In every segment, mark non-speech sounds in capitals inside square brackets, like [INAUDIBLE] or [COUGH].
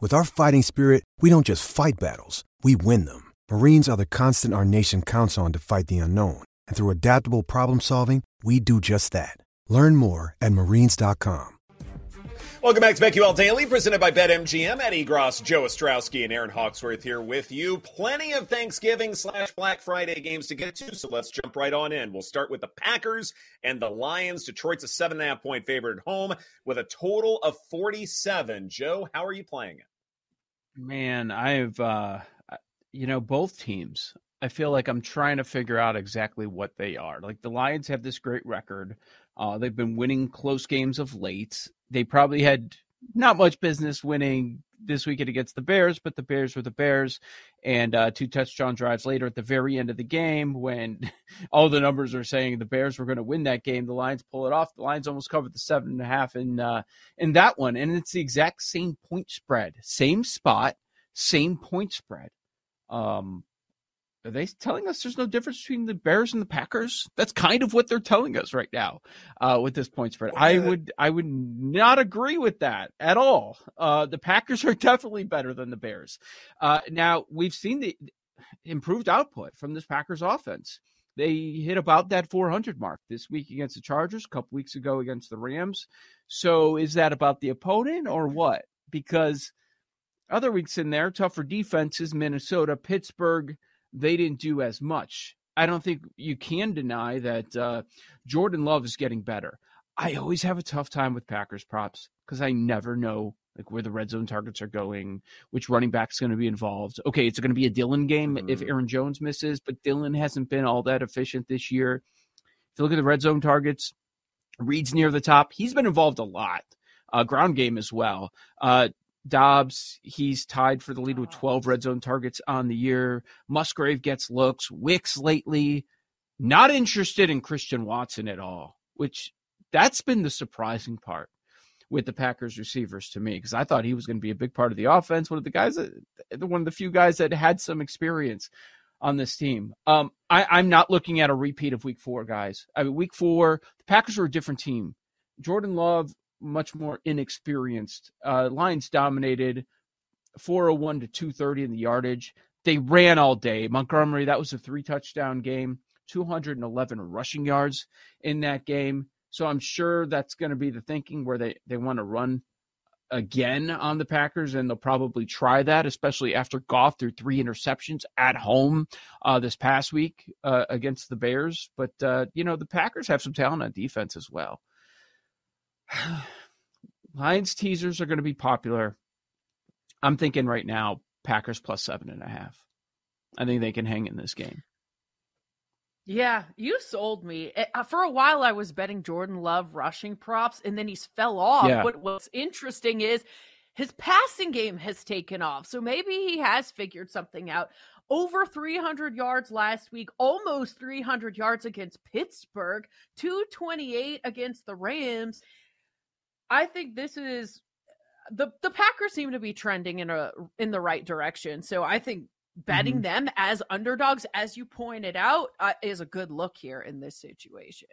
With our fighting spirit, we don't just fight battles, we win them. Marines are the constant our nation counts on to fight the unknown. And through adaptable problem solving, we do just that. Learn more at marines.com. Welcome back to BetQL Daily, presented by BetMGM. Ed Egros, Joe Ostrowski, and Erin Hawksworth here with you. Plenty of Thanksgiving slash Black Friday games to get to, so let's jump right on in. We'll start with the Packers and the Lions. Detroit's a seven and a half point favorite at home with a total of 47. Joe, how are you playing it? Man, I've, uh, you know, both teams. I feel like I'm trying to figure out exactly what they are. Like the Lions have this great record. Uh, they've been winning close games of late they probably had not much business winning this weekend against the Bears, but the Bears were the Bears. And uh, two touchdown drives later at the very end of the game, when [LAUGHS] all the numbers are saying the Bears were going to win that game, the Lions pull it off. The Lions almost covered the seven and a half in uh, in that one, and it's the exact same point spread, same spot, same point spread. Um, are they telling us there's no difference between the Bears and the Packers? That's kind of what they're telling us right now uh, with this point spread. I would I would not agree with that at all. Uh, the Packers are [LAUGHS] definitely better than the Bears. Uh, now we've seen the improved output from this Packers offense. They hit about that 400 mark this week against the Chargers, a couple weeks ago against the Rams. So is that about the opponent or what? Because other weeks in there, tougher defenses, Minnesota, Pittsburgh they didn't do as much. I don't think you can deny that uh, Jordan Love is getting better. I always have a tough time with Packers props because I never know like where the red zone targets are going, which running back's going to be involved. Okay, it's going to be a Dillon game mm-hmm. if Aaron Jones misses, but Dillon hasn't been all that efficient this year. If you look at the red zone targets, Reed's near the top. He's been involved a lot. Uh, ground game as well. Uh, Doubs, he's tied for the lead with 12 red zone targets on the year. Musgrave gets looks. Wicks lately, not interested in Christian Watson at all, which that's been the surprising part with the Packers receivers to me because I thought he was going to be a big part of the offense. One of the guys that, one of the few guys that had some experience on this team. Um, I, am not looking at a repeat of Week Four, guys. I mean, Week Four, the Packers were a different team. Jordan Love much more inexperienced. Uh, Lions dominated 401 to 230 in the yardage. They ran all day. Montgomery, that was a three touchdown game, 211 rushing yards in that game. So I'm sure that's going to be the thinking where they, they want to run again on the Packers, and they'll probably try that, especially after Goff threw three interceptions at home uh, this past week uh, against the Bears. But, uh, you know, the Packers have some talent on defense as well. [SIGHS] Lions teasers are going to be popular. I'm thinking right now, Packers plus seven and a half. I think they can hang in this game. Yeah, you sold me. Eh, uh, for a while, I was betting Jordan Love rushing props, and then he's fell off. Yeah. But what's interesting is his passing game has taken off. So maybe he has figured something out. Over 300 yards last week, almost 300 yards against Pittsburgh, 228 against the Rams. I think this is the the Packers seem to be trending in a in the right direction. So I think betting mm-hmm. them as underdogs, as you pointed out, uh, is a good look here in this situation.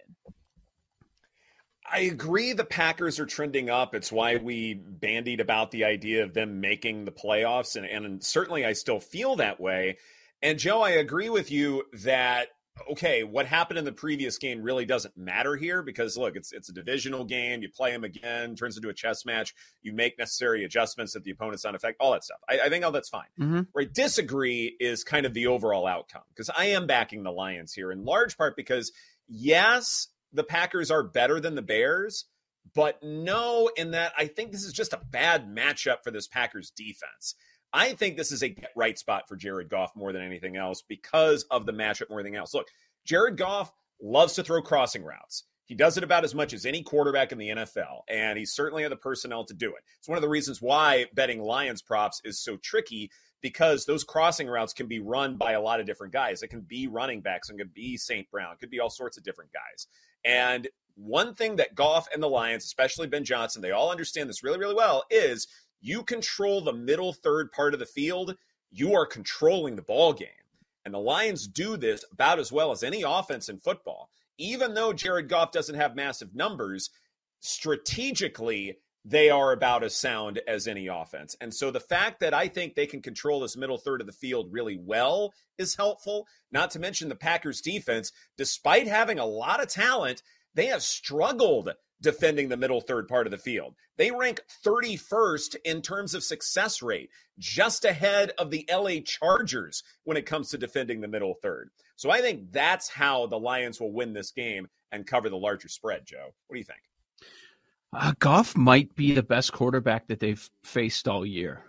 I agree the Packers are trending up. It's why we bandied about the idea of them making the playoffs. And, and certainly I still feel that way. And Joe, I agree with you that okay, what happened in the previous game really doesn't matter here because look, it's it's a divisional game. You play them again, turns into a chess match. You make necessary adjustments that the opponent's not affect, all that stuff. I, I think all that's fine. Mm-hmm. I disagree is kind of the overall outcome because I am backing the Lions here in large part because yes, the Packers are better than the Bears, but no, in that I think this is just a bad matchup for this Packers defense. I think this is a right spot for Jared Goff more than anything else because of the matchup more than anything else. Look, Jared Goff loves to throw crossing routes. He does it about as much as any quarterback in the NFL, and he certainly had the personnel to do it. It's one of the reasons why betting Lions props is so tricky because those crossing routes can be run by a lot of different guys. It can be running backs, it could be St. Brown, it could be all sorts of different guys. And one thing that Goff and the Lions, especially Ben Johnson, they all understand this really, really well is you control the middle third part of the field, you are controlling the ball game. And the Lions do this about as well as any offense in football even though Jared Goff doesn't have massive numbers, strategically, they are about as sound as any offense. And so the fact that I think they can control this middle third of the field really well is helpful. Not to mention the Packers defense, despite having a lot of talent, they have struggled defending the middle third part of the field. They rank 31st in terms of success rate, just ahead of the LA Chargers when it comes to defending the middle third. So I think that's how the Lions will win this game and cover the larger spread, Joe. What do you think? Uh, Goff might be the best quarterback that they've faced all year.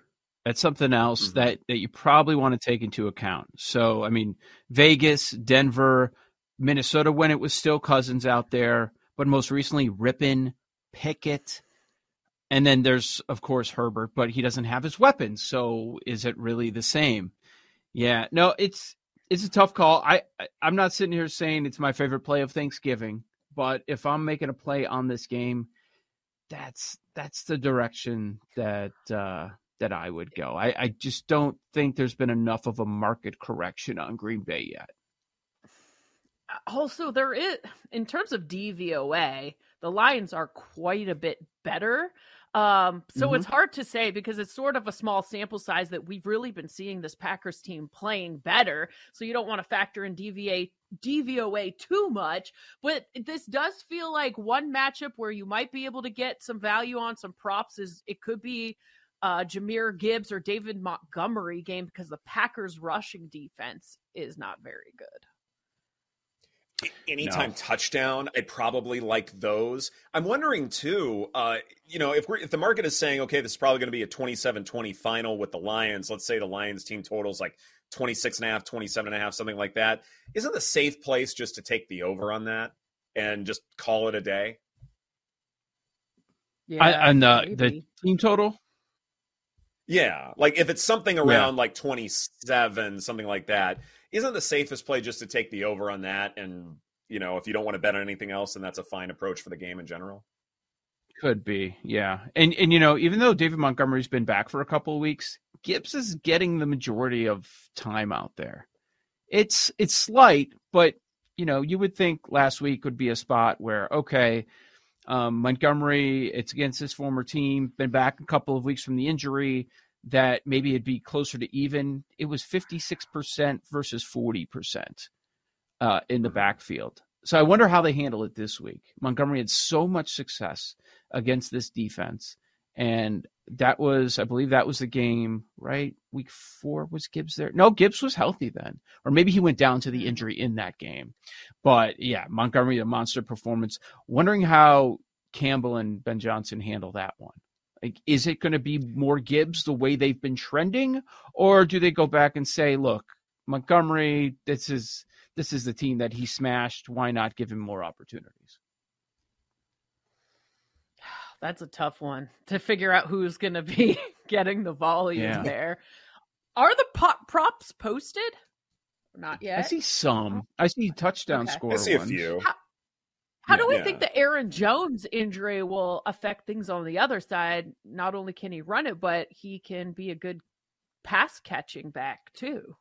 That's something else mm-hmm. that, that you probably want to take into account. So, I mean, Vegas, Denver, Minnesota when it was still Cousins out there, but most recently Rypien, Pickett, and then there's of course Herbert, but he doesn't have his weapons. So is it really the same? Yeah, no, it's it's a tough call. I, I'm not sitting here saying it's my favorite play of Thanksgiving, but if I'm making a play on this game, that's that's the direction that uh, that I would go. I, I just don't think there's been enough of a market correction on Green Bay yet. Also, there is in terms of DVOA, the Lions are quite a bit better. Um, so mm-hmm. it's hard to say because it's sort of a small sample size that we've really been seeing this Packers team playing better. So you don't want to factor in DVA DVOA too much, but this does feel like one matchup where you might be able to get some value on some props. Is it could be uh, Jahmyr Gibbs or David Montgomery game because the Packers rushing defense is not very good anytime no. touchdown i'd probably like those i'm wondering too uh, you know if we're if the market is saying okay this is probably going to be a 27-20 final with the lions let's say the lions team totals like 26 and a half 27 and a half something like that isn't the safe place just to take the over on that and just call it a day yeah I, and uh, the team total yeah like if it's something around yeah. like 27 something like that isn't the safest play just to take the over on that? And you know, if you don't want to bet on anything else, then that's a fine approach for the game in general. Could be, yeah. And and you know, even though David Montgomery's been back for a couple of weeks, Gibbs is getting the majority of time out there. It's it's slight, but you know, you would think last week would be a spot where okay, um, Montgomery, it's against his former team, been back a couple of weeks from the injury that maybe it'd be closer to even. It was 56% versus 40% uh, in the mm-hmm. backfield. So I wonder how they handle it this week. Montgomery had so much success against this defense. And that was, I believe that was the game, right? Week four was Gibbs there? No, Gibbs was healthy then. Or maybe he went down to the mm-hmm. injury in that game. But yeah, Montgomery, a monster performance. Wondering how Campbell and Ben Johnson handle that one. Like, is it going to be more Gibbs the way they've been trending, or do they go back and say, "Look, Montgomery, this is this is the team that he smashed. Why not give him more opportunities?" [SIGHS] That's a tough one to figure out who's going to be [LAUGHS] getting the volume yeah. there. Are the pop props posted? Not yet. I see some. I see touchdown okay. score. I see ones. a few. How, how yeah, do we yeah. think the Aaron Jones injury will affect things on the other side? Not only can he run it, but he can be a good pass catching back too.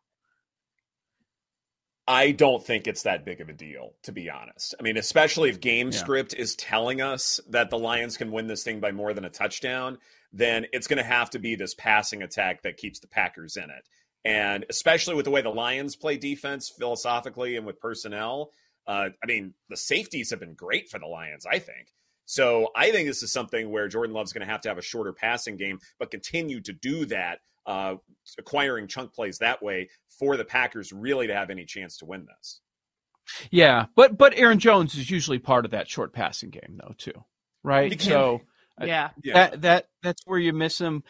I don't think it's that big of a deal, to be honest. I mean, especially if game yeah. script is telling us that the Lions can win this thing by more than a touchdown, then it's going to have to be this passing attack that keeps the Packers in it. And especially with the way the Lions play defense philosophically and with personnel, uh, I mean, the safeties have been great for the Lions, I think. So I think this is something where Jordan Love's going to have to have a shorter passing game, but continue to do that, uh, acquiring chunk plays that way for the Packers really to have any chance to win this. Yeah, but but Aaron Jones is usually part of that short passing game though too, right? So yeah, that that that's where you miss him.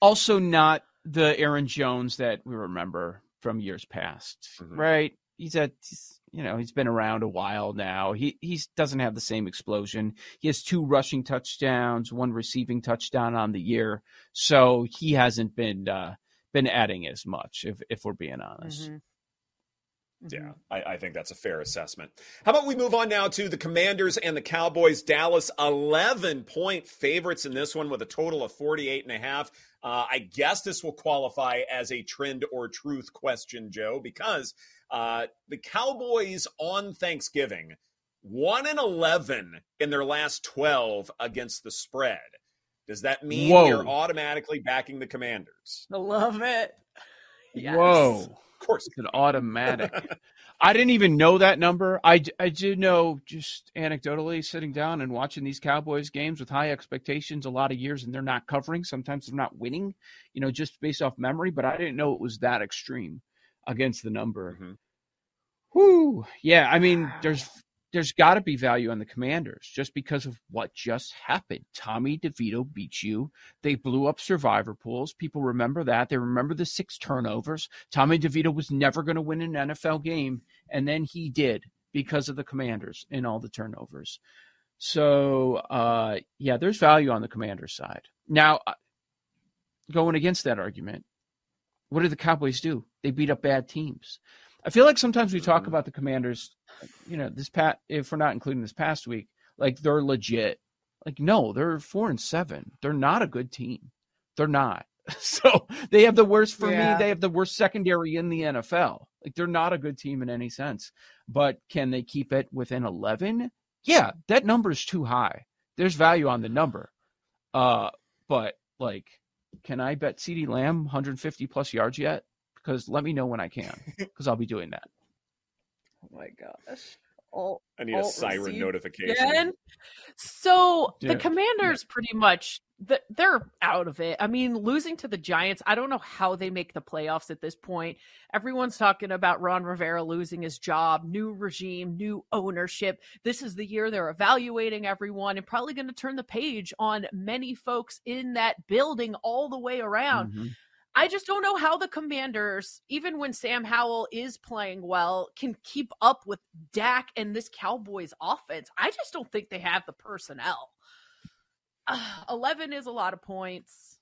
Also, not the Aaron Jones that we remember from years past, mm-hmm. right? He's at he's, you know he's been around a while now. He he doesn't have the same explosion. He has two rushing touchdowns, one receiving touchdown on the year, so he hasn't been uh, been adding as much. If if we're being honest. Mm-hmm. Yeah, mm-hmm. I, I, think that's a fair assessment. How about we move on now to the Commanders and the Cowboys? Dallas, 11 point favorites in this one with a total of 48 and a half. Uh, I guess this will qualify as a trend or truth question, Joe, because uh, the Cowboys on Thanksgiving, 1 and 11 in their last 12 against the spread. Does that mean Whoa. you're automatically backing the Commanders? I love it. Yes. Whoa. Of course. It's an automatic. [LAUGHS] I didn't even know that number. I, I do know just anecdotally sitting down and watching these Cowboys games with high expectations a lot of years and they're not covering. Sometimes they're not winning, you know, just based off memory, but I didn't know it was that extreme against the number. Mm-hmm. Whoo. Yeah. I mean, there's there's got to be value on the commanders just because of what just happened. Tommy DeVito beat you. They blew up survivor pools. People remember that. They remember the six turnovers. Tommy DeVito was never going to win an NFL game, and then he did because of the commanders and all the turnovers. So, uh, yeah, there's value on the commander's side. Now, uh, going against that argument, what did the Cowboys do? They beat up bad teams. I feel like sometimes we talk mm-hmm. about the commanders you know, this pat if we're not including this past week, like they're legit. Like no, they're four and seven. They're not a good team. They're not. [LAUGHS] So they have the worst for yeah. me. They have the worst secondary in the NFL. Like they're not a good team in any sense. But can they keep it within eleven? Yeah, that number is too high. There's value on the number. Uh, but like, can I bet CeeDee Lamb 150 plus yards yet? Because let me know when I can, [LAUGHS] because I'll be doing that. Oh my gosh. All, I need a siren notification. Again. So yeah. the Commanders yeah. pretty much they're out of it. I mean, losing to the Giants, I don't know how they make the playoffs at this point. Everyone's talking about Ron Rivera losing his job, new regime, new ownership. This is the year they're evaluating everyone and probably going to turn the page on many folks in that building all the way around. Mm-hmm. I just don't know how the Commanders, even when Sam Howell is playing well, can keep up with Dak and this Cowboys offense. I just don't think they have the personnel. Uh, [SIGHS] 11 is a lot of points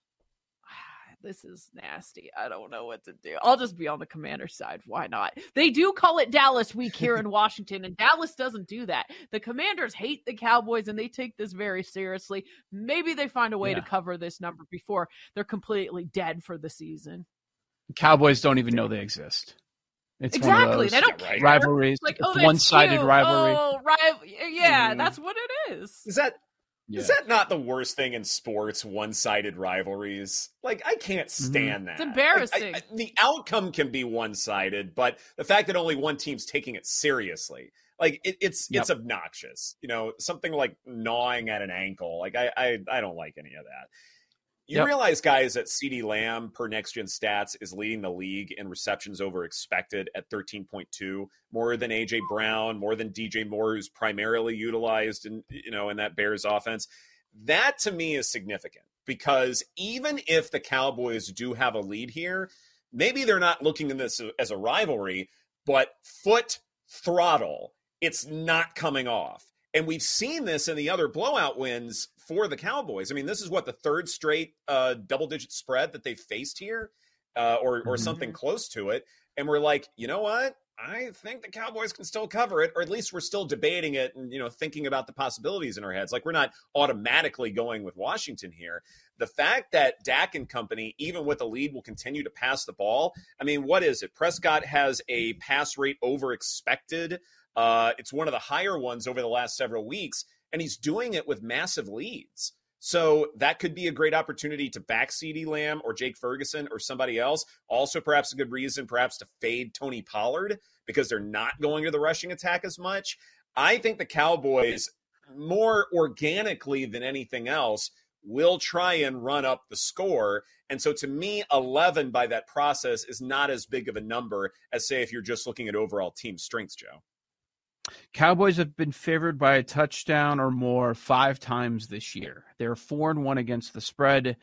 this is nasty. I don't know what to do. I'll just be on the commander side. Why not? They do call it Dallas week here in [LAUGHS] Washington, and Dallas doesn't do that. The commanders hate the Cowboys and they take this very seriously. Maybe they find a way yeah. to cover this number before they're completely dead for the season. Cowboys don't even know they exist. It's exactly. They don't care. rivalries. Like, oh, one-sided rivalry. Oh, rival. Yeah, mm. that's what it is. Is that yeah. Is that not the worst thing in sports? One-sided rivalries. Like I can't mm-hmm. stand mm-hmm. that. It's embarrassing. I, I, the outcome can be one-sided, but the fact that only one team's taking it seriously, like it, it's yep. it's obnoxious. You know, something like gnawing at an ankle. Like I I, I don't like any of that. You yep. realize, guys, that CeeDee Lamb per next gen stats is leading the league in receptions over expected at 13.2, more than AJ Brown, more than DJ Moore, who's primarily utilized in you know in that Bears offense. That to me is significant because even if the Cowboys do have a lead here, maybe they're not looking at this as a rivalry, but foot throttle, it's not coming off. And we've seen this in the other blowout wins for the Cowboys. I mean, this is what the third straight uh, double digit spread that they've faced here, uh, or or mm-hmm. something close to it. And we're like, you know what? I think the Cowboys can still cover it, or at least we're still debating it and you know thinking about the possibilities in our heads. Like we're not automatically going with Washington here. The fact that Dak and company, even with a lead, will continue to pass the ball. I mean, what is it? Prescott has a pass rate over expected. Uh, it's one of the higher ones over the last several weeks and he's doing it with massive leads. So that could be a great opportunity to back CeeDee Lamb or Jake Ferguson or somebody else. Also, perhaps a good reason, perhaps to fade Tony Pollard because they're not going to the rushing attack as much. I think the Cowboys, more organically than anything else, will try and run up the score. And so to me, 11 by that process is not as big of a number as, say, if you're just looking at overall team strengths, Joe. Cowboys have been favored by a touchdown or more five times this year. They're four and one against the spread.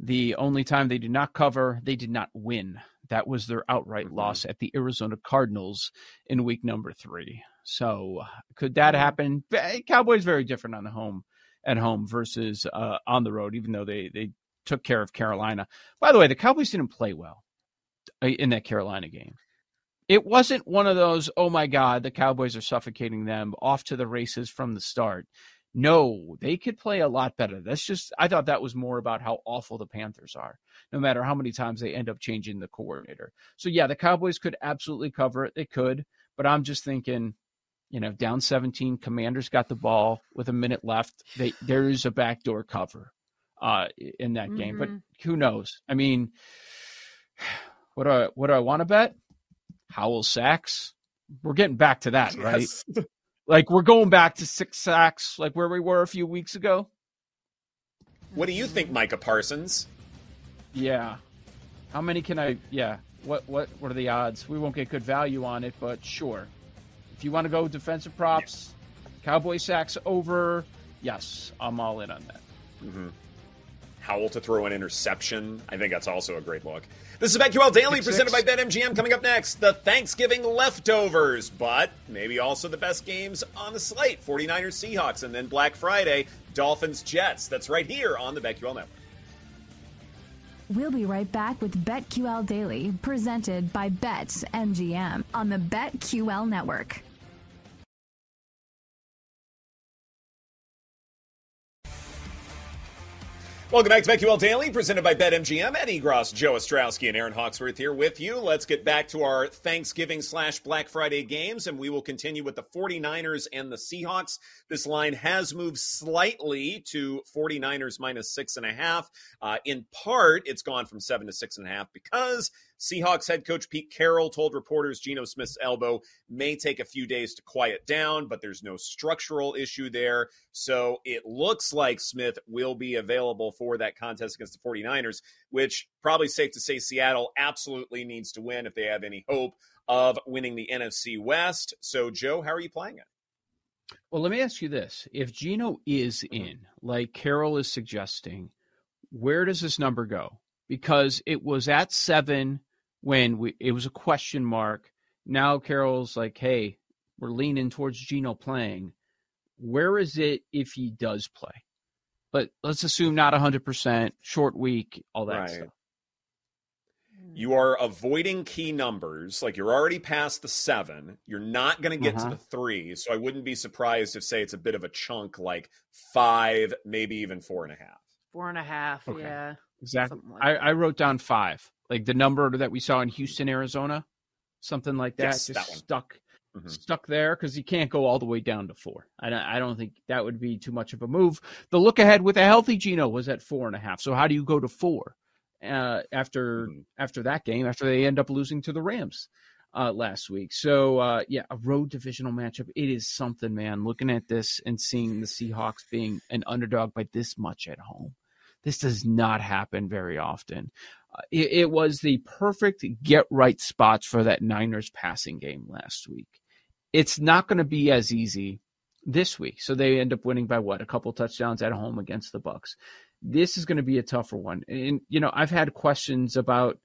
The only time they did not cover, they did not win. That was their outright mm-hmm. loss at the Arizona Cardinals in week number three. So could that mm-hmm. happen? Cowboys very different on the home at home versus uh, on the road, even though they they took care of Carolina. By the way, the Cowboys didn't play well uh, in that Carolina game. It wasn't one of those, oh my God, the Cowboys are suffocating them off to the races from the start. No, they could play a lot better. That's just, I thought that was more about how awful the Panthers are, no matter how many times they end up changing the coordinator. So, yeah, the Cowboys could absolutely cover it. They could, but I'm just thinking, you know, down 17, Commanders got the ball with a minute left. They, there is a backdoor cover uh, in that game, mm-hmm. but who knows? I mean, [SIGHS] what do I, what do I want to bet? Howell sacks. We're getting back to that, right? Yes. [LAUGHS] like we're going back to six sacks, like where we were a few weeks ago. What do you think, Micah Parsons? Yeah. How many can I? Yeah. What what what are the odds? We won't get good value on it, but sure. If you want to go defensive props, Cowboy sacks over. Yes, I'm all in on that. Mm-hmm. Howell to throw an interception. I think that's also a great look. This is BetQL Daily presented by BetMGM. Coming up next, the Thanksgiving leftovers, but maybe also the best games on the slate 49ers Seahawks, and then Black Friday, Dolphins Jets. That's right here on the BetQL Network. We'll be right back with BetQL Daily, presented by BetMGM on the BetQL Network. Welcome back to BetQL Daily, presented by BetMGM. Ed Egros, Joe Ostrowski, and Erin Hawksworth here with you. Let's get back to our Thanksgiving slash Black Friday games, and we will continue with the 49ers and the Seahawks. This line has moved slightly to 49ers minus six and a half. Uh, in part, it's gone from seven to six and a half because Seahawks head coach Pete Carroll told reporters Geno Smith's elbow may take a few days to quiet down, but there's no structural issue there. So it looks like Smith will be available for that contest against the 49ers, which probably safe to say Seattle absolutely needs to win if they have any hope of winning the NFC West. So, Joe, how are you playing it? Well, let me ask you this. If Geno is mm-hmm. in, like Carroll is suggesting, where does this number go? Because it was at seven when we it was a question mark. Now Carroll's like, hey, we're leaning towards Geno playing. Where is it if he does play? But let's assume not 100%, short week, all that right. stuff. You are avoiding key numbers. Like you're already past the seven. You're not going to get uh-huh. to the three. So I wouldn't be surprised if, say, it's a bit of a chunk like five, maybe even four and a half. Four and a half. Okay. Yeah. Exactly. Like I, I, wrote down five like the number that we saw in Houston, Arizona, something like that, yes, just that stuck mm-hmm. stuck there because you can't go all the way down to four. I don't, I don't think that would be too much of a move. The look ahead with a healthy Geno was at four and a half. So how do you go to four uh, after mm-hmm. after that game? After they end up losing to the Rams uh, last week. So uh, yeah, a road divisional matchup. It is something, man. Looking at this and seeing the Seahawks being an underdog by this much at home. This does not happen very often uh, it, it was the perfect get right spots for that Niners passing game last week. It's not going to be as easy this week. So they end up winning by what? A couple touchdowns at home against the Bucks. This is going to be a tougher one. And you know, I've had questions about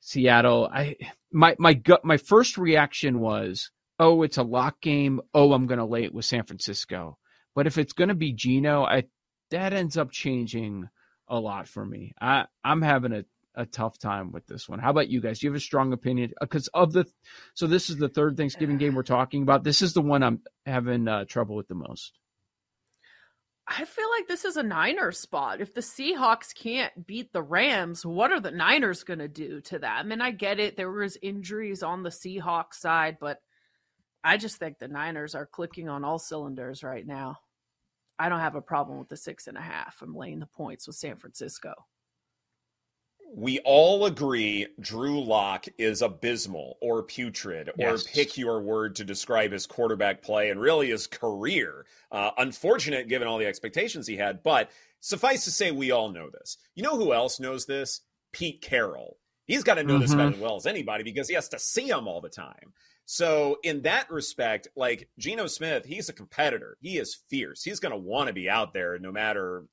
Seattle. I my my gut my first reaction was, "Oh, it's a lock game. Oh, I'm going to lay it with San Francisco." But if it's going to be Geno, I that ends up changing a lot for me. I I'm having a a tough time with this one. How about you guys? Do you have a strong opinion? Because uh, of the, so this is the third Thanksgiving game we're talking about. This is the one I'm having uh, trouble with the most. I feel like this is a Niners spot. If the Seahawks can't beat the Rams, what are the Niners going to do to them? And I get it. There was injuries on the Seahawks side, but I just think the Niners are clicking on all cylinders right now. I don't have a problem with the six and a half. I'm laying the points with San Francisco we all agree Drew Lock is abysmal or putrid yes. or pick your word to describe his quarterback play and really his career. Uh, unfortunate given all the expectations he had, but suffice to say, we all know this. You know who else knows this? Pete Carroll. He's got to know mm-hmm. this about as well as anybody because he has to see him all the time. So, in that respect, like Geno Smith, he's a competitor. He is fierce. He's going to want to be out there no matter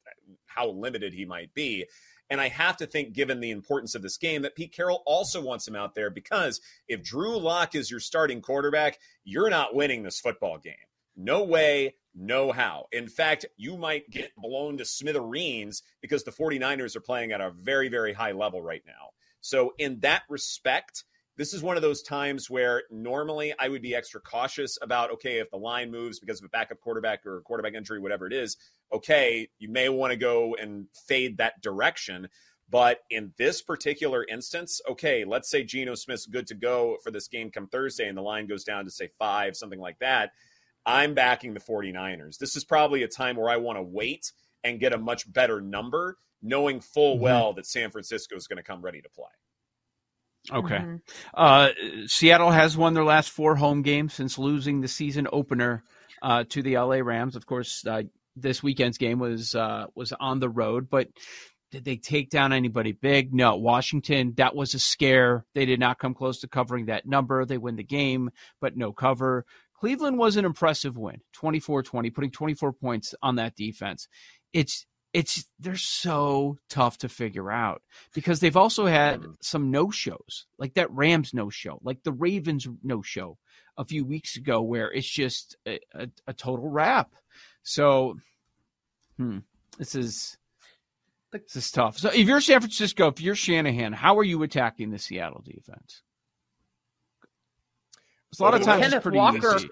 how limited he might be. And I have to think, given the importance of this game, that Pete Carroll also wants him out there because if Drew Lock is your starting quarterback, you're not winning this football game. No way, no how. In fact, you might get blown to smithereens because the 49ers are playing at a very, very high level right now. So, in that respect, this is one of those times where normally I would be extra cautious about okay, if the line moves because of a backup quarterback or a quarterback injury, whatever it is, okay, you may want to go and fade that direction. But in this particular instance, okay, let's say Geno Smith's good to go for this game come Thursday and the line goes down to say five, something like that. I'm backing the 49ers. This is probably a time where I want to wait and get a much better number, knowing full mm-hmm. well that San Francisco is going to come ready to play. Okay. Mm-hmm. Uh, Seattle has won their last four home games since losing the season opener uh, to the LA Rams. Of course, uh, this weekend's game was uh, was on the road, but did they take down anybody big? No. Washington, that was a scare. They did not come close to covering that number. They win the game, but no cover. Cleveland was an impressive win, 24-20, putting 24 points on that defense. It's it's they're so tough to figure out because they've also had mm-hmm. some no shows, like that Rams no show, like the Ravens no show a few weeks ago, where it's just a, a, a total wrap. So, hmm, this is this is tough. So, if you're San Francisco, if you're Shanahan, how are you attacking the Seattle defense? It's a lot of times Kenneth pretty Walker. easy.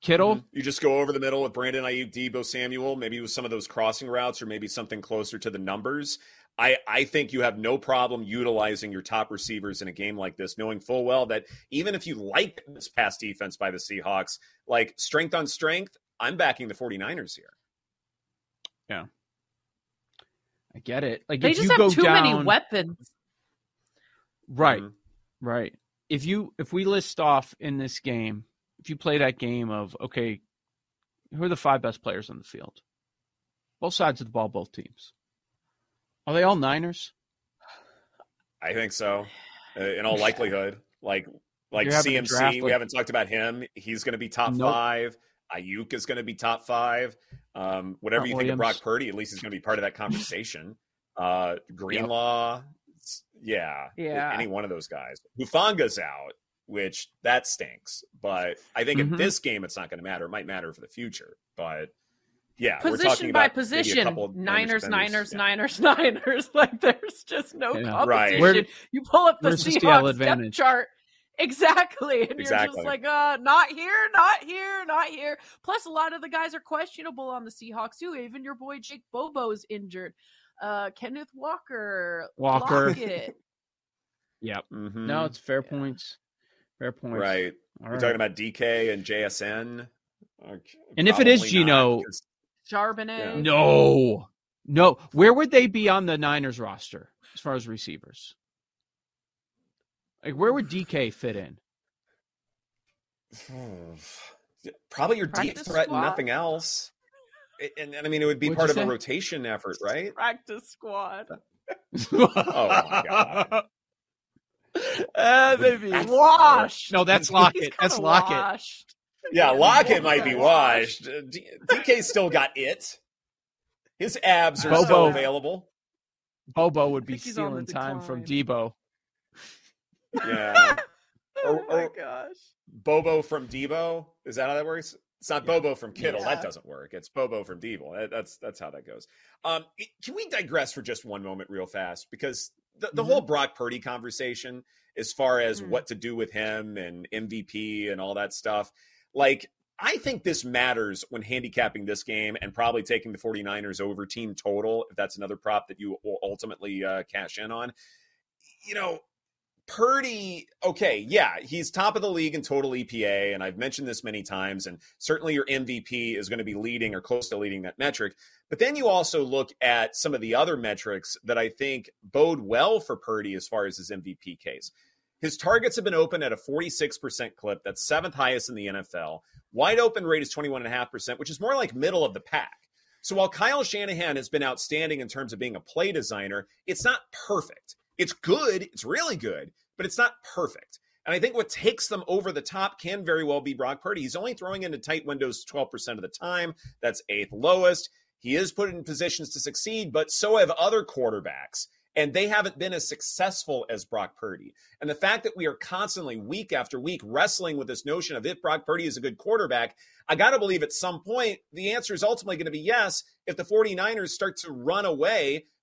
Kittle. Mm-hmm. You just go over the middle with Brandon Aiyuk, Deebo Samuel, maybe with some of those crossing routes or maybe something closer to the numbers. I, I think you have no problem utilizing your top receivers in a game like this, knowing full well that even if you like this pass defense by the Seahawks, like strength on strength, I'm backing the 49ers here. Yeah. I get it. Like they just have too down... many weapons. Right. Mm-hmm. Right if you if we list off in this game, if you play that game of okay, who are the five best players on the field? Both sides of the ball, both teams. Are they all Niners? I think so. Uh, in all likelihood, like like CMC, we haven't talked about him. He's going to be top nope. five. Aiyuk is going to be top five. Um, whatever Not you Williams. think of Brock Purdy, at least he's going to be part of that conversation. Uh, Greenlaw, yep yeah, yeah, any one of those guys. Hufanga's out, which that stinks. But I think mm-hmm. in this game, it's not going to matter. It might matter for the future, but yeah, position by position, Niners, Niners, yeah. Niners, [LAUGHS] Niners. Like there's just no yeah. competition. Right. Where, you pull up the Seahawks depth chart. Exactly. And exactly. you're just like, uh, not here, not here, not here. Plus, a lot of the guys are questionable on the Seahawks, too. Even your boy Jake Bobo's injured uh, Kenneth Walker, Walker. [LAUGHS] yep. Mm-hmm. No, it's fair yeah. points. Fair points. Right. All We're right. talking about DK and JSN. and if it is Geno, Charbonnet. Yeah. No, no. Where would they be on the Niners roster as far as receivers? Like, where would DK fit in? [SIGHS] Probably your deep threat squad? and nothing else and, and I mean, it would be What'd part of say? a rotation effort, right? Practice squad. [LAUGHS] oh my god. Uh, maybe washed. No, that's [LAUGHS] Lockett. That's Lockett. Washed. Yeah, Lockett might be washed. DK still got it. His abs are Bobo. still available. Bobo would be stealing time from Deebo. Yeah. [LAUGHS] oh or, my gosh. Bobo from Deebo. Is that how that works? It's not yeah. Bobo from Kittle. Yeah. That doesn't work. It's Bobo from Deebo. That's that's how that goes. Um, can we digress for just one moment, real fast? Because the, the mm-hmm. whole Brock Purdy conversation, as far as mm-hmm. what to do with him and MVP and all that stuff, like I think this matters when handicapping this game and probably taking the 49ers over team total, if that's another prop that you will ultimately uh, cash in on. You know, Purdy, okay, yeah, he's top of the league in total EPA, and I've mentioned this many times, and certainly your MVP is going to be leading or close to leading that metric. But then you also look at some of the other metrics that I think bode well for Purdy as far as his MVP case. His targets have been open at a 46% clip. That's seventh highest in the NFL. Wide open rate is 21.5%, which is more like middle of the pack. So while Kyle Shanahan has been outstanding in terms of being a play designer, it's not perfect. It's good, it's really good, but it's not perfect. And I think what takes them over the top can very well be Brock Purdy. He's only throwing into tight windows 12% of the time. That's eighth lowest. He is put in positions to succeed, but so have other quarterbacks and they haven't been as successful as Brock Purdy. And the fact that we are constantly week after week wrestling with this notion of if Brock Purdy is a good quarterback, I got to believe at some point the answer is ultimately going to be yes if the 49ers start to run away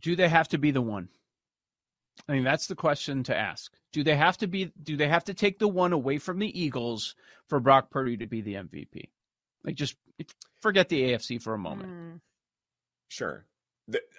do they have to be the one? I mean, that's the question to ask. Do they have to be? Do they have to take the one away from the Eagles for Brock Purdy to be the MVP? Like, just forget the AFC for a moment. Mm. Sure.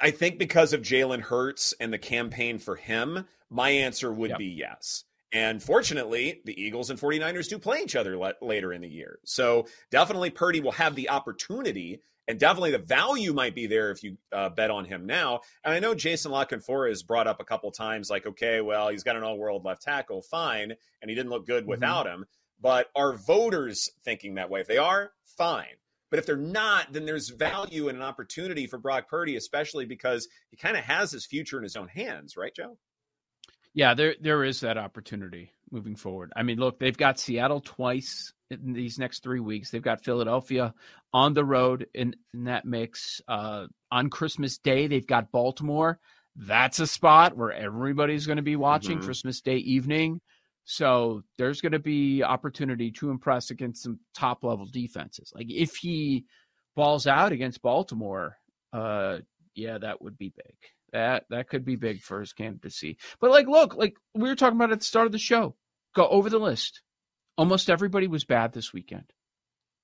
I think because of Jalen Hurts and the campaign for him, my answer would yep. be yes. And fortunately, the Eagles and 49ers do play each other le- later in the year. So definitely Purdy will have the opportunity and definitely the value might be there if you uh, bet on him now. And I know Jason La Canfora has brought up a couple times, like, okay, well, he's got an all-world left tackle, fine, and he didn't look good mm-hmm. without him. But are voters thinking that way? If they are, fine. But if they're not, then there's value and an opportunity for Brock Purdy, especially because he kind of has his future in his own hands, right, Joe? Yeah, there there is that opportunity moving forward. I mean, look, they've got Seattle twice these next three weeks. They've got Philadelphia on the road in, in that mix. Uh, on Christmas Day, they've got Baltimore. That's a spot where everybody's going to be watching mm-hmm. Christmas Day evening. So there's going to be opportunity to impress against some top level defenses. Like if he balls out against Baltimore, uh, yeah, that would be big. That that could be big for his candidacy. But like, look, like we were talking about at the start of the show. Go over the list. Almost everybody was bad this weekend.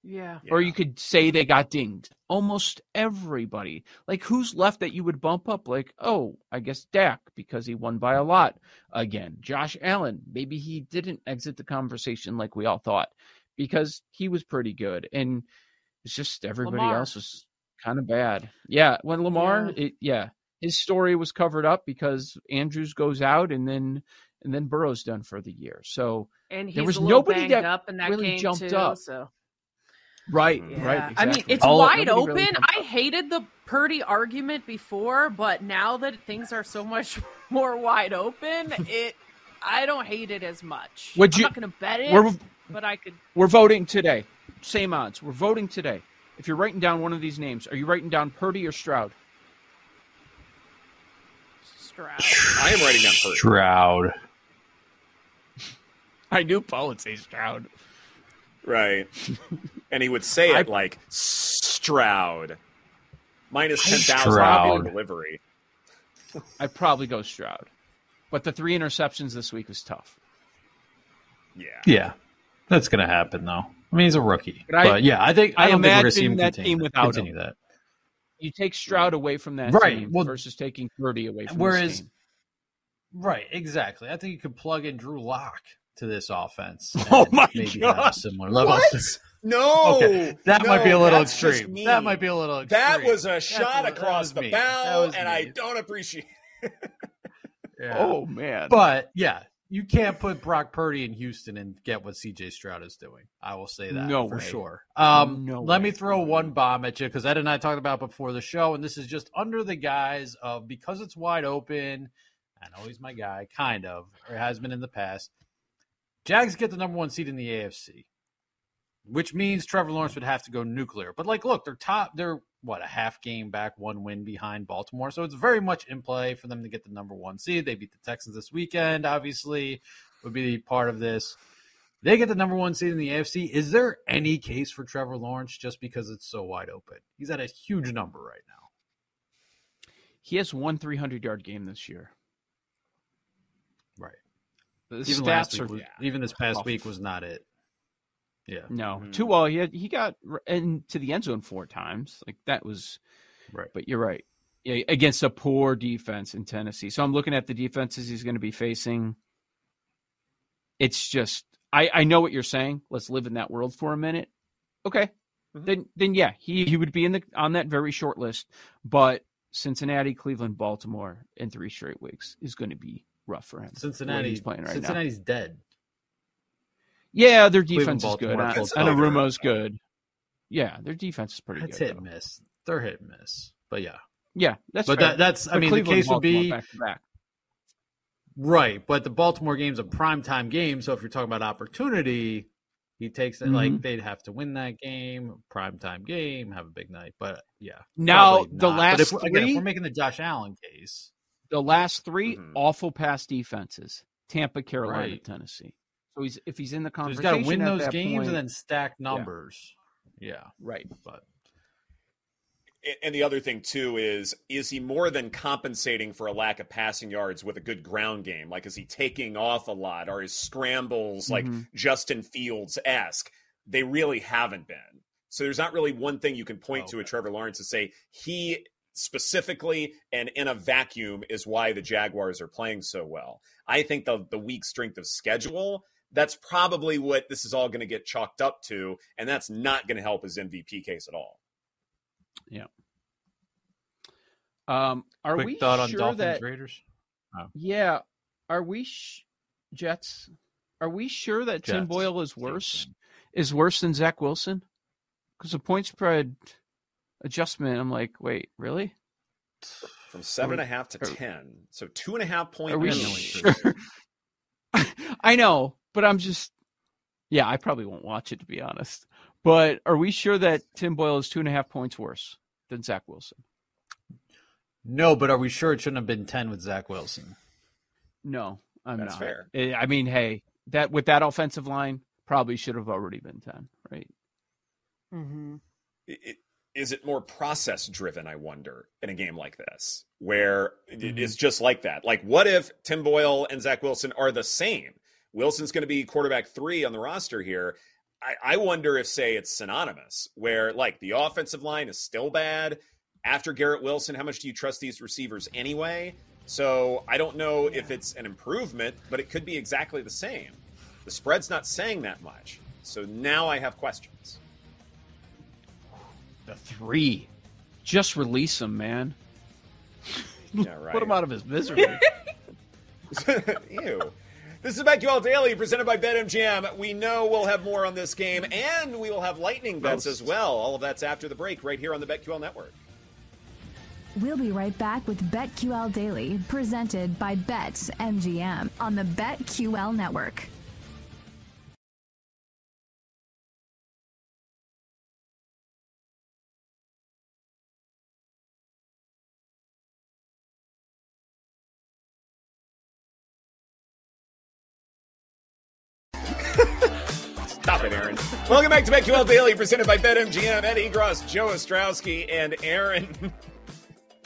Yeah. Or you could say they got dinged. Almost everybody. Like who's left that you would bump up? Like, oh, I guess Dak because he won by a lot again. Josh Allen, maybe he didn't exit the conversation like we all thought because he was pretty good. And it's just everybody Lamar. else was kind of bad. Yeah. When Lamar, yeah. It, yeah, his story was covered up because Andrews goes out and then and then Burrow's done for the year. So and there was nobody that, that really jumped too, up. So. Right, mm-hmm. yeah. right. Exactly. I mean, it's All, wide open. Really I hated the Purdy argument before, but now that things are so much [LAUGHS] more wide open, it I don't hate it as much. Would I'm you, not going to bet it, but I could. We're voting today. Same odds. We're voting today. If you're writing down one of these names, are you writing down Purdy or Stroud? Stroud. I am writing down Purdy. Stroud. I knew Paul would say Stroud. Right. [LAUGHS] and he would say it I, like Stroud. Minus 10,000 delivery. [LAUGHS] I'd probably go Stroud. But the three interceptions this week was tough. Yeah. Yeah. That's going to happen, though. I mean, he's a rookie. But, I, but yeah, I think I, I don't think we're going to see him that continue, team without continue him. that. You take Stroud away from that right. team well, versus taking Purdy away from whereas, Right, exactly. I think you could plug in Drew Lock to this offense. [LAUGHS] Oh my maybe god! Have a similar level. What? No, okay. that no, might be a little extreme. That might be a little extreme. That was a shot a, across the bow, and me. I don't appreciate. [LAUGHS] yeah. Oh man! But yeah, you can't put Brock Purdy in Houston and get what CJ Stroud is doing. I will say that no for way. sure. Um, no let way. me throw one bomb at you because Ed and I talked about before the show, and this is just under the guise of because it's wide open. I know he's my guy, kind of, or has been in the past. Jags get the number one seed in the AFC. which means Trevor Lawrence would have to go nuclear. But like, look, they're top. They're what a half game back, one win behind Baltimore, so it's very much in play for them to get the number one seed. They beat the Texans this weekend, obviously, would be part of this. They get the number one seed in the AFC. Is there any case for Trevor Lawrence just because it's so wide open? He's at a huge number right now. He has one 300 yard game this year. Right. The even stats are was, yeah, even this past week was not it. Yeah. No. Mm-hmm. Too well. He had, he got into the end zone four times. Like that was right. But you're right. Yeah, against a poor defense in Tennessee. So I'm looking at the defenses he's going to be facing. It's just I I know what you're saying. Let's live in that world for a minute. Okay. Mm-hmm. Then then yeah, he he would be in the on that very short list, but Cincinnati, Cleveland, Baltimore in three straight weeks is going to be rough for him. Cincinnati, he's playing right Cincinnati's now. dead. Yeah, their defense is good. And Anarumo's good. Yeah, their defense is pretty that's good. hit and miss. They're hit and miss. But yeah. Yeah, that's But that, that's I but mean Cleveland the case would be back to back. Right, but the Baltimore game's a primetime game, so if you're talking about opportunity, he takes it mm-hmm. like they'd have to win that game, primetime game, have a big night. But yeah. Now the last if, three, again, if we're making the Josh Allen case. The last 3 mm-hmm. awful pass defenses. Tampa, Carolina, right. Tennessee. So he's if he's in the conversation, so he's got to win those games point, and then stack numbers. Yeah. yeah. Right. But and the other thing too is is he more than compensating for a lack of passing yards with a good ground game like is he taking off a lot are his scrambles mm-hmm. like justin fields esque they really haven't been so there's not really one thing you can point okay. to at trevor lawrence to say he specifically and in a vacuum is why the jaguars are playing so well i think the the weak strength of schedule that's probably what this is all going to get chalked up to and that's not going to help his mvp case at all yeah. Um, are Quick we thought sure on Dolphins that, Raiders? Oh. Yeah. Are we sh- Jets? Are we sure that Jets. Tim Boyle is worse? Is worse than Zach Wilson? Because the point spread adjustment, I'm like, wait, really? From seven and a half to ten, so two and a half point. Are we sure? [LAUGHS] I know, but I'm just, yeah, I probably won't watch it to be honest. But are we sure that Tim Boyle is two and a half points worse than Zach Wilson? No, but are we sure it shouldn't have been ten with Zach Wilson? No, I'm That's not. fair. I mean, hey, that with that offensive line probably should have already been ten, right? Mm-hmm. It, is it more process driven? I wonder in a game like this, where mm-hmm. it's just like that. Like, what if Tim Boyle and Zach Wilson are the same? Wilson's going to be quarterback three on the roster here. I, I wonder if, say, it's synonymous, where like the offensive line is still bad after Garrett Wilson, how much do you trust these receivers anyway? So I don't know if it's an improvement, but it could be exactly the same. The spread's not saying that much. So now I have questions. The three. Just release him, man. Yeah, right. [LAUGHS] Put him out of his misery. [LAUGHS] Ew. This is BetQL Daily presented by BetMGM. We know we'll have more on this game, and we will have lightning bets as well. All of that's after the break, right here on the BetQL Network. We'll be right back with BetQL Daily, presented by BetMGM on the BetQL Network. Welcome back to BetQL Daily, presented by BetMGM. Ed Egros, Joe Ostrowski, and Erin [LAUGHS]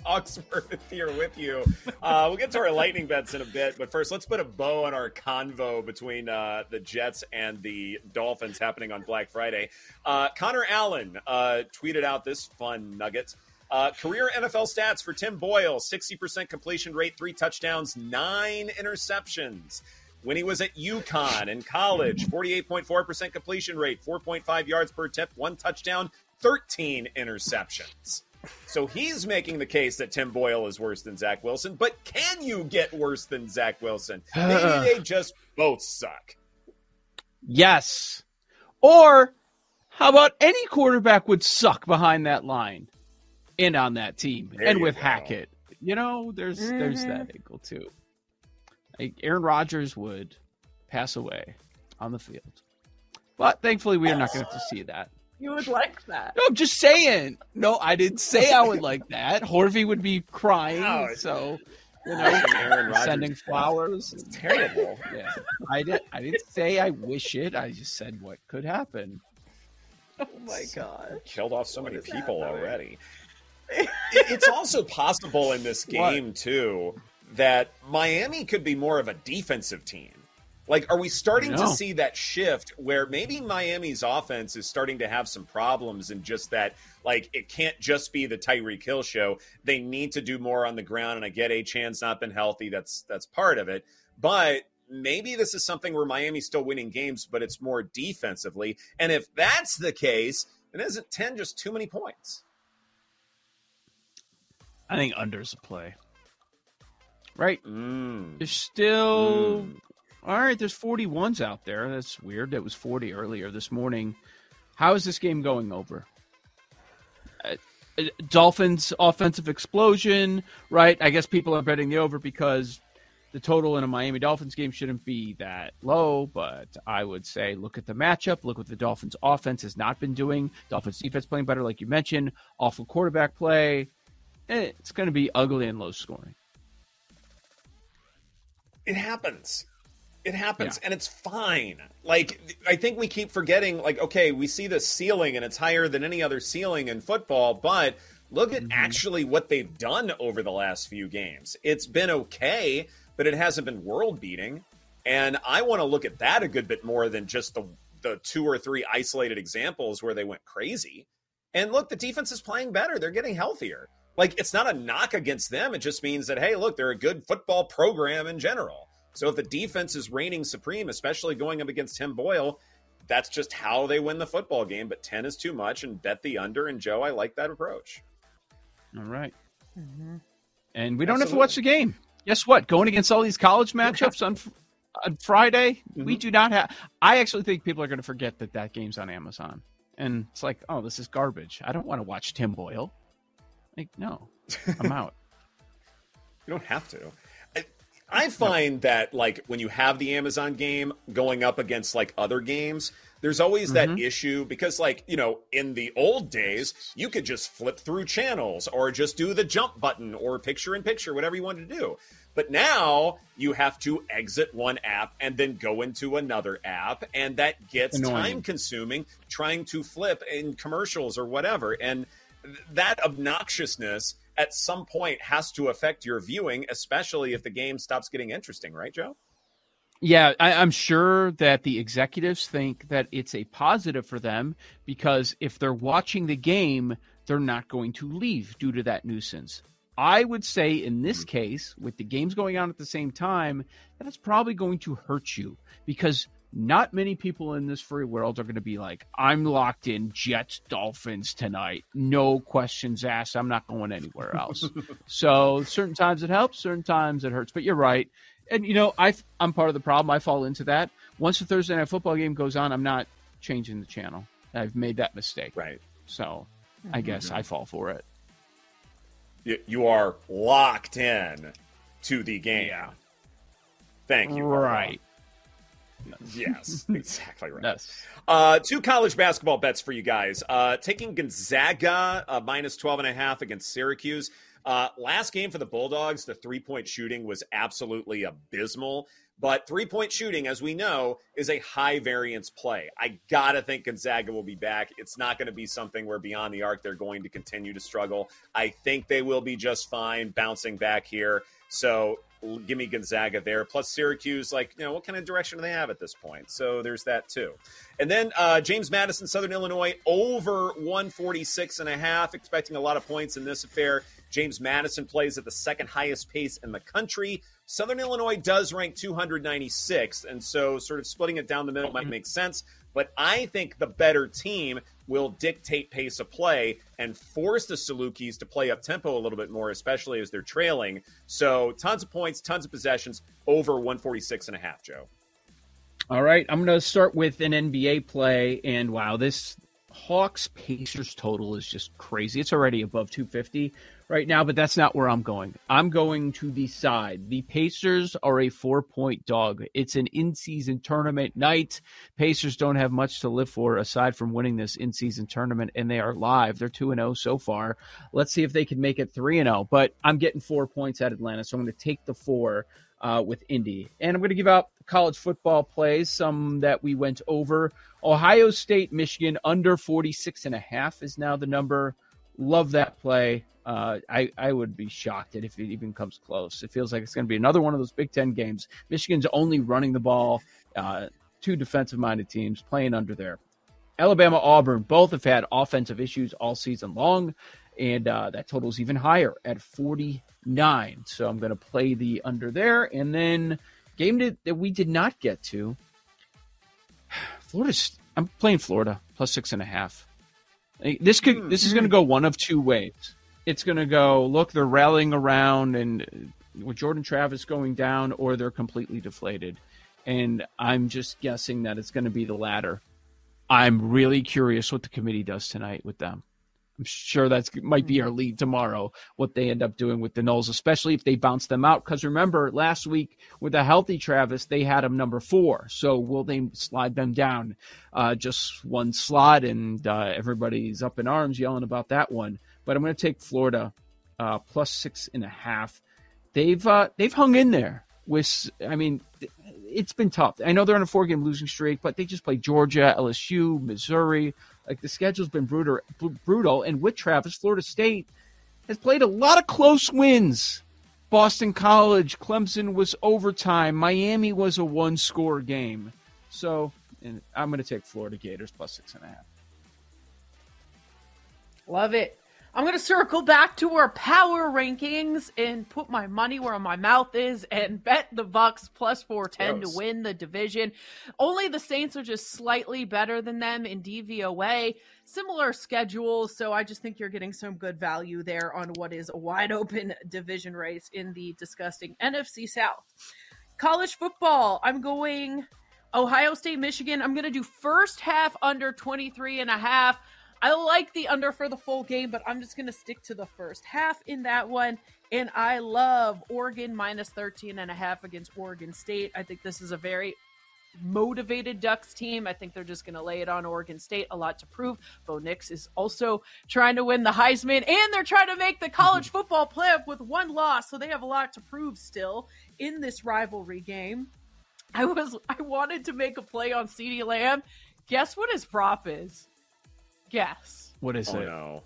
Hawksworth here with you. Uh, we'll get to our lightning bets in a bit, but first, let's put a bow on our convo between uh, the Jets and the Dolphins happening on Black Friday. Uh, Connor Allen uh, tweeted out this fun nugget. Uh, career NFL stats for Tim Boyle 60% completion rate, three touchdowns, nine interceptions. When he was at UConn in college, 48.4% completion rate, 4.5 yards per attempt, one touchdown, 13 interceptions. So he's making the case that Tim Boyle is worse than Zach Wilson, but can you get worse than Zach Wilson? Maybe they [SIGHS] just both suck. Yes. Or how about any quarterback would suck behind that line and on that team there and with go. Hackett? You know, there's mm-hmm. there's that mm-hmm. angle too. Like Aaron Rodgers would pass away on the field. But thankfully, we are not going to see that. You would like that. No, I'm just saying. No, I didn't say I would like that. Horvey would be crying. No, so you know, sending flowers. It's terrible. Yeah, I did. I didn't say I wish it. I just said what could happen. Oh my god! Killed off so what many people already. [LAUGHS] it, it's also possible in this game what? too that Miami could be more of a defensive team. Like, are we starting to see that shift where maybe Miami's offense is starting to have some problems and just that, like, it can't just be the Tyreek Hill show. They need to do more on the ground. And I get Achane's not been healthy. That's that's part of it. But maybe this is something where Miami's still winning games, but it's more defensively. And if that's the case, then isn't 10 just too many points? I think under's a play. Right? Mm. There's still mm. All right, there's 41s out there. That's weird. It was 40 earlier this morning. How is this game going over? Uh, uh, Dolphins offensive explosion, right? I guess people are betting the over because the total in a Miami Dolphins game shouldn't be that low, but I would say look at the matchup, look what the Dolphins offense has not been doing. Dolphins defense playing better, like you mentioned, awful quarterback play. Eh, it's going to be ugly and low scoring. It happens. It happens yeah. and it's fine. Like I think we keep forgetting like okay, we see the ceiling and it's higher than any other ceiling in football, but look at mm-hmm. actually what they've done over the last few games. It's been okay, but it hasn't been world beating. And I want to look at that a good bit more than just the the two or three isolated examples where they went crazy. And look, the defense is playing better. They're getting healthier. Like it's not a knock against them. It just means that hey, look, they're a good football program in general. So if the defense is reigning supreme, especially going up against Tim Boyle, that's just how they win the football game. But 10 is too much and bet the under. And Joe, I like that approach. All right. mm-hmm. And we don't Absolutely. have to watch the game. Guess what? Going against all these college matchups on on Friday, mm-hmm. we do not have. I actually think people are going to forget that that game's on Amazon. And it's like, oh, this is garbage. I don't want to watch Tim Boyle. Like, no, I'm [LAUGHS] out. you don't have to. I find that like when you have the Amazon game going up against like other games, there's always that mm-hmm. issue because like, you know, in the old days, you could just flip through channels or just do the jump button or picture in picture, whatever you wanted to do. But now you have to exit one app and then go into another app. And that gets time consuming trying to flip in commercials or whatever. And that obnoxiousness at some point has to affect your viewing, especially if the game stops getting interesting, right, Joe? Yeah, I, am sure that the executives think that it's a positive for them because if they're watching the game, they're not going to leave due to that nuisance. I would say in this mm-hmm. case, with the games going on at the same time, that it's probably going to hurt you because not many people in this free world are going to be like, I'm locked in Jets Dolphins tonight. No questions asked. I'm not going anywhere else. [LAUGHS] so certain times it helps, certain times it hurts. But you're right. And, you know, I, I'm part of the problem. I fall into that. Once the Thursday night football game goes on, I'm not changing the channel. I've made that mistake. Right. So I guess mm-hmm. I fall for it. You are locked in to the game. Yeah. Thank you. Right. Yes, [LAUGHS] exactly right. Yes. Uh, two college basketball bets for you guys. Uh, taking Gonzaga uh, minus 12 and a half against Syracuse. Uh, last game for the Bulldogs, the three point shooting was absolutely abysmal. But three point shooting, as we know, is a high variance play. I got to think Gonzaga will be back. It's not going to be something where beyond the arc they're going to continue to struggle. I think they will be just fine bouncing back here. So give me Gonzaga there. Plus Syracuse, like, you know, what kind of direction do they have at this point? So there's that too. And then uh, James Madison, Southern Illinois, over 146 and a half, expecting a lot of points in this affair. James Madison plays at the second highest pace in the country. Southern Illinois does rank 296, and so sort of splitting it down the middle might make sense. But I think the better team will dictate pace of play and force the Salukis to play up tempo a little bit more, especially as they're trailing. So tons of points, tons of possessions, over 146 and a half, Joe. All right, I'm going to start with an NBA play, and wow, this Hawks Pacers total is just crazy. It's already above 250 right now, but that's not where I'm going. I'm going to the side. The Pacers are a four point dog. It's an in season tournament night. Pacers don't have much to live for aside from winning this in season tournament, and they are live. They're 2 0 so far. Let's see if they can make it 3 0. But I'm getting four points at Atlanta, so I'm going to take the four. Uh, with Indy. And I'm going to give out college football plays, some that we went over. Ohio State, Michigan, under 46 and a half is now the number. Love that play. Uh, I, I would be shocked if it even comes close. It feels like it's going to be another one of those Big Ten games. Michigan's only running the ball. Uh, two defensive minded teams playing under there. Alabama, Auburn, both have had offensive issues all season long, and uh, that total's even higher at 49. So I'm going to play the under there. And then game that, that we did not get to [SIGHS] Florida. I'm playing Florida plus six and a half. This could hmm, this is hmm. going to go one of two ways it's going to go, look, they're rallying around and uh, with Jordan Travis going down, or they're completely deflated. And I'm just guessing that it's going to be the latter. I'm really curious what the committee does tonight with them. I'm sure that might be our lead tomorrow, what they end up doing with the Noles, especially if they bounce them out. Because remember, last week with a healthy Travis, they had him number four. So will they slide them down uh, just one slot? And uh, everybody's up in arms yelling about that one but I'm going to take Florida uh, plus six and a half. They've uh, they've hung in there with. I mean, it's been tough. I know they're on a four game losing streak, but they just play Georgia, LSU, Missouri. Like the schedule's been brutal, brutal. And with Travis, Florida State has played a lot of close wins. Boston College, Clemson was overtime. Miami was a one score game. So, and I'm going to take Florida Gators plus six and a half. Love it. I'm going to circle back to our power rankings and put my money where my mouth is and bet the Bucks plus 410 Gross. to win the division. Only the Saints are just slightly better than them in DVOA. Similar schedules, so I just think you're getting some good value there on what is a wide open division race in the disgusting NFC South. College football, I'm going Ohio State, Michigan. I'm going to do first half under 23 and a half. I like the under for the full game, but I'm just going to stick to the first half in that one. And I love Oregon minus 13 and a half against Oregon State. I think this is a very motivated Ducks team. I think they're just going to lay it on Oregon State. A lot to prove. Bo Nix is also trying to win the Heisman, and they're trying to make the college mm-hmm. football playoff with one loss, so they have a lot to prove still in this rivalry game. I was I wanted to make a play on CeeDee Lamb. Guess what his prop is? Guess. What is oh, it? No.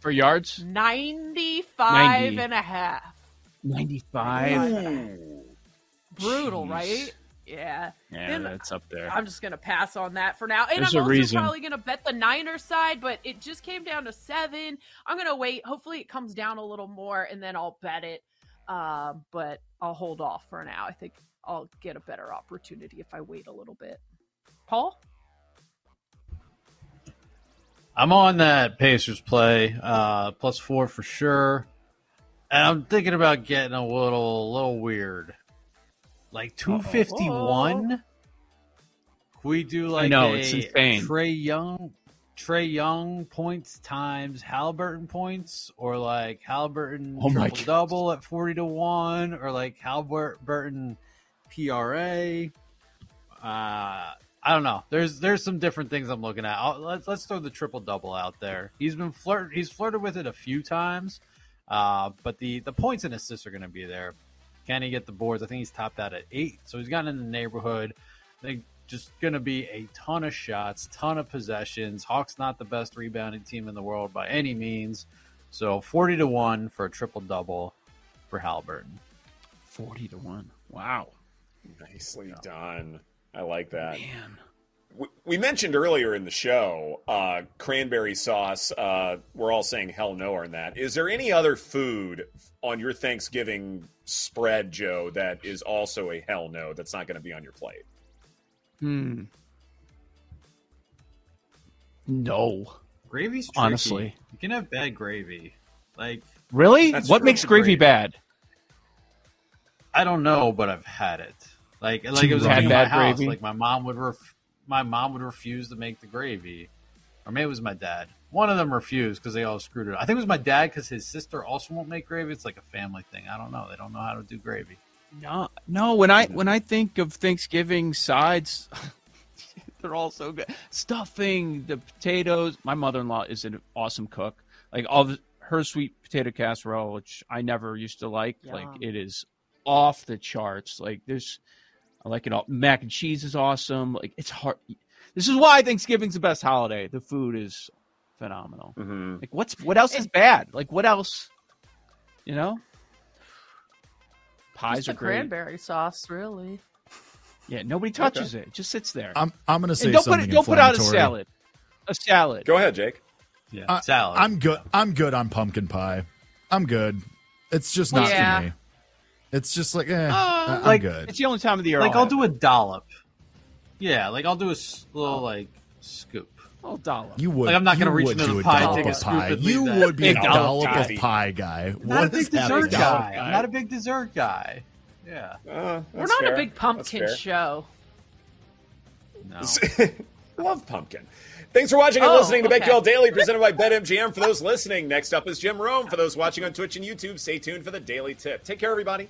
For yards? 95 90. and a half. 95? Brutal, Jeez. right? Yeah. Yeah, then that's up there. I'm just gonna pass on that for now. And There's I'm also reason. probably gonna bet the Niners side, but it just came down to seven. I'm gonna wait. Hopefully it comes down a little more and then I'll bet it. Uh, but I'll hold off for now. I think I'll get a better opportunity if I wait a little bit. Paul? I'm on that Pacers play, uh, plus four for sure. And I'm thinking about getting a little, a little weird, like two fifty one. We do like know, it's insane. Trae Young, Trae Young points times Halliburton points, or like Halliburton oh triple double at forty to one, or like Halliburton PRA. Uh, I don't know. There's there's some different things I'm looking at. I'll, let's let's throw the triple double out there. He's been flirt he's flirted with it a few times, uh, but the the points and assists are going to be there. Can he get the boards? I think he's topped out at eight, so he's gotten in the neighborhood. I think just going to be a ton of shots, ton of possessions. Hawks not the best rebounding team in the world by any means, so forty to one for a triple double for Halliburton. Forty to one. Wow, nicely done. I like that. Man. We, we mentioned earlier in the show uh, cranberry sauce. Uh, we're all saying hell no on that. Is there any other food on your Thanksgiving spread, Joe, that is also a hell no that's not going to be on your plate? Hmm. No. Gravy's tricky. honestly. You can have bad gravy. Like really, what makes gravy, gravy bad? I don't know, but I've had it. Like like it was had bad house. gravy. Like my mom would ref- my mom would refuse to make the gravy. or maybe it was my dad. One of them refused because they all screwed it. I think it was my dad because his sister also won't make gravy. It's like a family thing. I don't know. They don't know how to do gravy. No, no. When I when I think of Thanksgiving sides, [LAUGHS] they're all so good. Stuffing, the potatoes. My mother in law is an awesome cook. Like all the, her sweet potato casserole, which I never used to like. Yum. Like it is off the charts. Like there's, I like it all. Mac and cheese is awesome. Like it's hard. This is why Thanksgiving's the best holiday. The food is phenomenal. Mm-hmm. Like what's what else is bad? Like what else? You know, pies Just are the great. Cranberry sauce, really. Yeah, nobody touches okay. it. it. Just sits there. I'm I'm gonna say and don't something. Put, don't put out a salad. A salad. Go ahead, Jake. Yeah, uh, salad. I'm good. I'm good on pumpkin pie. I'm good. It's just not yeah. for me. It's just like, eh, uh, I'm like, good. It's the only time of the year. Like I'll, I'll do a dollop. Yeah, like I'll do a little like scoop. Oh, dollop. You would. Like I'm not going to reach into the pie and take a pie. You would be a dollop guy. of pie guy. Not what a big dessert guy. guy. I'm not a big dessert guy. Yeah. Uh, We're not fair. a big pumpkin show. No. [LAUGHS] Love pumpkin. Thanks for watching and oh, listening to okay. BetQL Daily, presented by BetMGM. For those listening, next up is Jim Rome. For those watching on Twitch and YouTube, stay tuned for the daily tip. Take care, everybody.